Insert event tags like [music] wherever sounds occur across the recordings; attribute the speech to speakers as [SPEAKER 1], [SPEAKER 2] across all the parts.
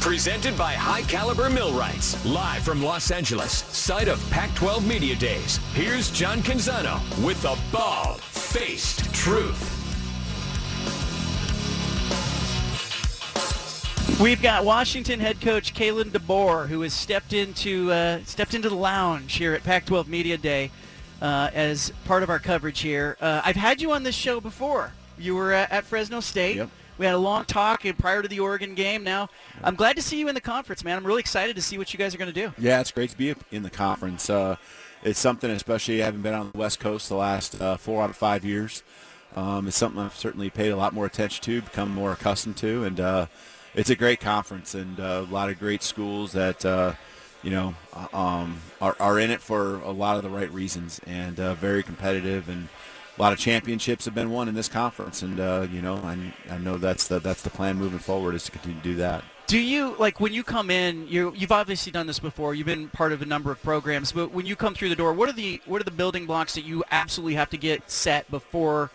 [SPEAKER 1] presented by High Caliber Millwrights, live from Los Angeles, site of Pac 12 Media Days. Here's John Canzano with the Bald Faced Truth.
[SPEAKER 2] We've got Washington head coach Kalen DeBoer, who has stepped into uh, stepped into the lounge here at Pac-12 Media Day uh, as part of our coverage here. Uh, I've had you on this show before. You were uh, at Fresno State.
[SPEAKER 3] Yep.
[SPEAKER 2] We had a long talk prior to the Oregon game. Now, I'm glad to see you in the conference, man. I'm really excited to see what you guys are going to do.
[SPEAKER 3] Yeah, it's great to be in the conference. Uh, it's something, especially having been on the West Coast the last uh, four out of five years. Um, it's something I've certainly paid a lot more attention to, become more accustomed to, and uh, it's a great conference and uh, a lot of great schools that uh, you know um, are, are in it for a lot of the right reasons and uh, very competitive and a lot of championships have been won in this conference and uh, you know I, I know that's the that's the plan moving forward is to continue to do that.
[SPEAKER 2] Do you like when you come in? You you've obviously done this before. You've been part of a number of programs, but when you come through the door, what are the what are the building blocks that you absolutely have to get set before,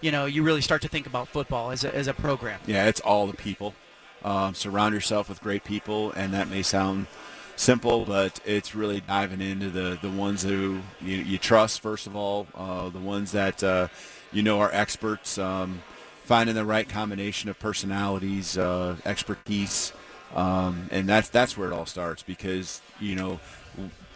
[SPEAKER 2] you know, you really start to think about football as a, as a program?
[SPEAKER 3] Yeah, it's all the people. Um, surround yourself with great people, and that may sound simple, but it's really diving into the, the ones who you, you trust, first of all, uh, the ones that uh, you know are experts, um, finding the right combination of personalities, uh, expertise, um, and that's, that's where it all starts because, you know,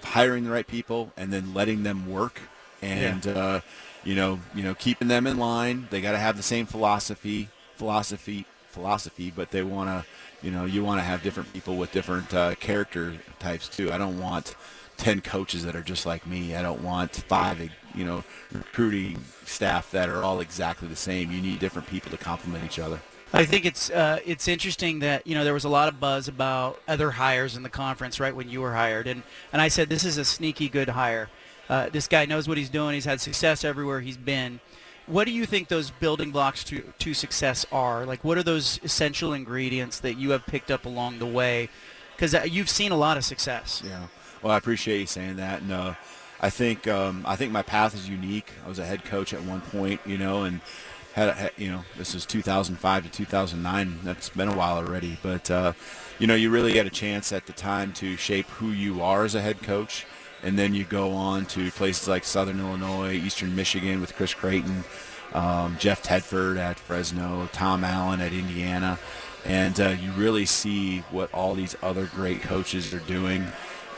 [SPEAKER 3] hiring the right people and then letting them work and, uh, you know, you know, keeping them in line. They got to have the same philosophy, philosophy, philosophy, but they want to, you know, you want to have different people with different uh, character types too. I don't want 10 coaches that are just like me. I don't want five, you know, recruiting staff that are all exactly the same. You need different people to complement each other.
[SPEAKER 2] I think it's uh, it's interesting that you know there was a lot of buzz about other hires in the conference right when you were hired, and and I said this is a sneaky good hire. Uh, this guy knows what he's doing. He's had success everywhere he's been. What do you think those building blocks to to success are? Like, what are those essential ingredients that you have picked up along the way? Because uh, you've seen a lot of success.
[SPEAKER 3] Yeah. Well, I appreciate you saying that, and uh, I think um, I think my path is unique. I was a head coach at one point, you know, and had, had you know this is 2005 to 2009. That's been a while already, but uh, you know you really had a chance at the time to shape who you are as a head coach, and then you go on to places like Southern Illinois, Eastern Michigan with Chris Creighton, um, Jeff Tedford at Fresno, Tom Allen at Indiana, and uh, you really see what all these other great coaches are doing,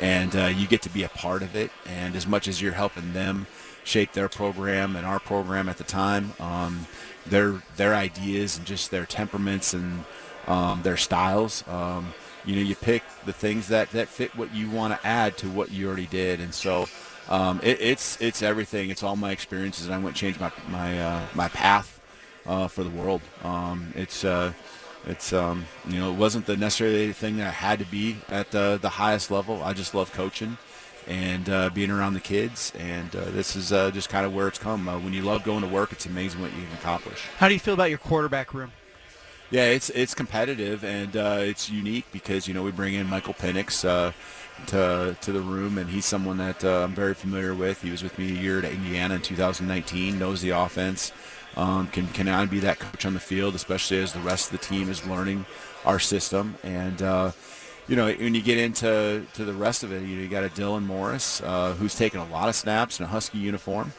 [SPEAKER 3] and uh, you get to be a part of it. And as much as you're helping them shape their program and our program at the time, um, their their ideas and just their temperaments and um, their styles. Um, you know, you pick the things that, that fit what you want to add to what you already did, and so um, it, it's it's everything. It's all my experiences, and I went change my my uh, my path uh, for the world. Um, it's uh, it's um, you know it wasn't the necessarily thing that I had to be at the the highest level. I just love coaching and uh, being around the kids, and uh, this is uh, just kind of where it's come. Uh, when you love going to work, it's amazing what you can accomplish.
[SPEAKER 2] How do you feel about your quarterback room?
[SPEAKER 3] Yeah, it's it's competitive and uh, it's unique because you know we bring in Michael Penix uh, to to the room, and he's someone that uh, I'm very familiar with. He was with me a year at Indiana in 2019, knows the offense, um, can can be that coach on the field, especially as the rest of the team is learning our system. And uh, you know when you get into to the rest of it, you, know, you got a Dylan Morris uh, who's taken a lot of snaps in a Husky uniform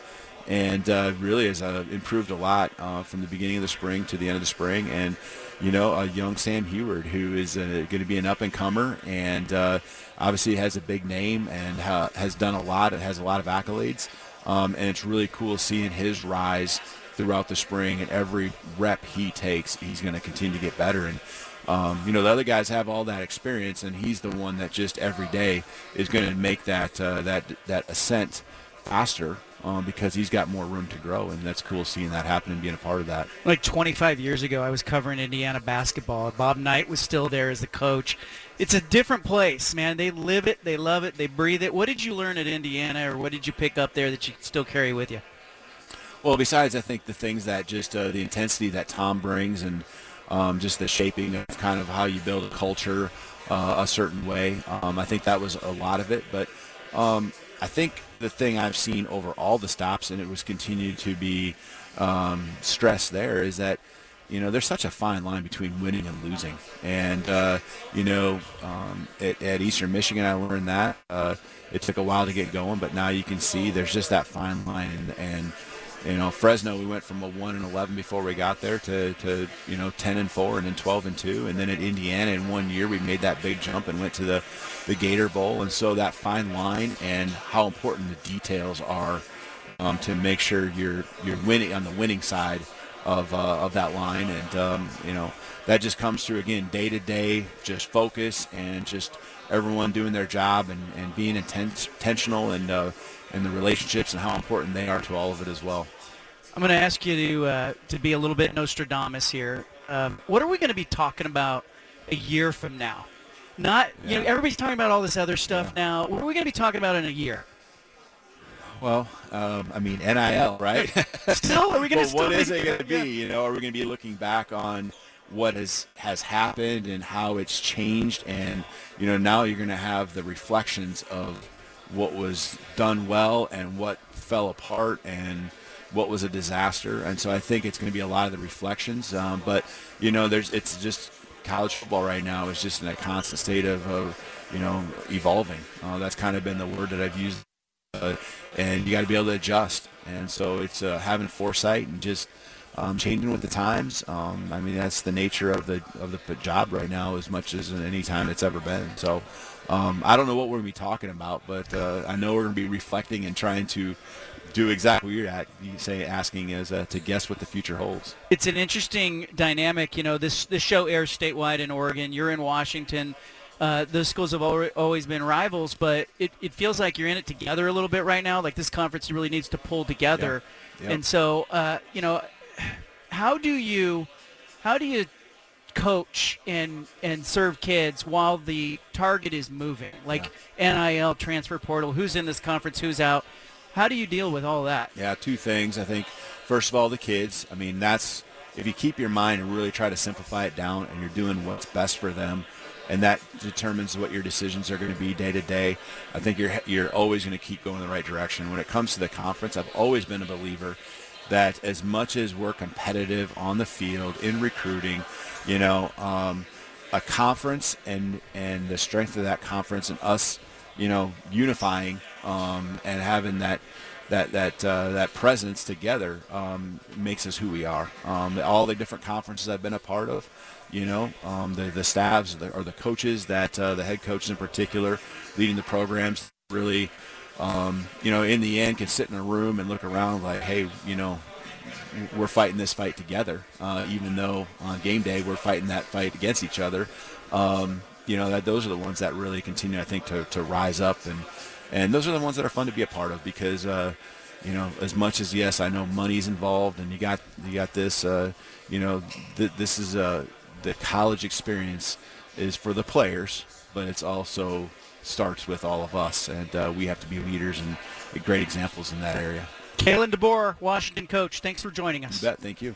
[SPEAKER 3] and uh, really has uh, improved a lot uh, from the beginning of the spring to the end of the spring. And you know, a young Sam Huard who is uh, going to be an up and comer, and uh, obviously has a big name and ha- has done a lot. It has a lot of accolades, um, and it's really cool seeing his rise throughout the spring. And every rep he takes, he's going to continue to get better. And um, you know, the other guys have all that experience, and he's the one that just every day is going to make that uh, that that ascent faster um, because he's got more room to grow, and that's cool seeing that happen and being a part of that.
[SPEAKER 2] Like 25 years ago, I was covering Indiana basketball. Bob Knight was still there as the coach. It's a different place, man. They live it, they love it, they breathe it. What did you learn at Indiana, or what did you pick up there that you still carry with you?
[SPEAKER 3] Well, besides, I think the things that just uh, the intensity that Tom brings and um, just the shaping of kind of how you build a culture uh, a certain way. Um, I think that was a lot of it. But um, I think the thing I've seen over all the stops, and it was continued to be um, stressed there, is that you know, there's such a fine line between winning and losing. And, uh, you know, um, at, at, Eastern Michigan, I learned that. Uh, it took a while to get going, but now you can see there's just that fine line. And, and you know, Fresno, we went from a one and eleven before we got there to, to you know ten and four, and then twelve and two, and then at Indiana in one year we made that big jump and went to the the Gator Bowl, and so that fine line and how important the details are um, to make sure you're you're winning on the winning side of uh, of that line, and um, you know that just comes through again day to day, just focus and just everyone doing their job and, and being intent, intentional and uh, and the relationships and how important they are to all of it as well.
[SPEAKER 2] I'm going to ask you to uh, to be a little bit Nostradamus here. Um, what are we going to be talking about a year from now? Not yeah. you know everybody's talking about all this other stuff yeah. now. What are we going to be talking about in a year?
[SPEAKER 3] Well, um, I mean NIL, right? [laughs]
[SPEAKER 2] still, are we going to?
[SPEAKER 3] well, what is it going to be? Yeah. You know, are we going to be looking back on what has has happened and how it's changed, and you know, now you're going to have the reflections of what was done well and what fell apart and what was a disaster. And so I think it's going to be a lot of the reflections. Um, but you know, there's it's just college football right now is just in a constant state of, of you know evolving. Uh, that's kind of been the word that I've used. Uh, and you got to be able to adjust. And so it's uh, having foresight and just um, changing with the times. Um, I mean, that's the nature of the of the job right now, as much as any time it's ever been. So um, I don't know what we're going to be talking about, but uh, I know we're going to be reflecting and trying to do exactly what you're at, you say asking is uh, to guess what the future holds.
[SPEAKER 2] It's an interesting dynamic. You know, this this show airs statewide in Oregon. You're in Washington. Uh, those schools have always been rivals, but it, it feels like you're in it together a little bit right now. Like this conference really needs to pull together. Yeah. Yep. And so, uh, you know, how do you how do you coach and and serve kids while the target is moving like yeah. nil transfer portal who's in this conference who's out how do you deal with all that
[SPEAKER 3] yeah two things i think first of all the kids i mean that's if you keep your mind and really try to simplify it down and you're doing what's best for them and that determines what your decisions are going to be day to day. I think you're you're always going to keep going in the right direction. When it comes to the conference i've always been a believer that as much as we're competitive on the field in recruiting, you know, um, a conference and and the strength of that conference and us, you know, unifying um, and having that that that uh, that presence together um, makes us who we are. Um, all the different conferences I've been a part of, you know, um, the the staffs or the coaches that uh, the head coaches in particular leading the programs really um, you know, in the end, can sit in a room and look around like, hey, you know, we're fighting this fight together, uh, even though on game day we're fighting that fight against each other. Um, you know, that those are the ones that really continue, I think, to, to rise up, and and those are the ones that are fun to be a part of because, uh, you know, as much as yes, I know money's involved, and you got you got this, uh, you know, th- this is uh, the college experience is for the players, but it's also starts with all of us, and uh, we have to be leaders and great examples in that area.
[SPEAKER 2] Kalen DeBoer, Washington coach, thanks for joining us.
[SPEAKER 3] You bet. Thank you.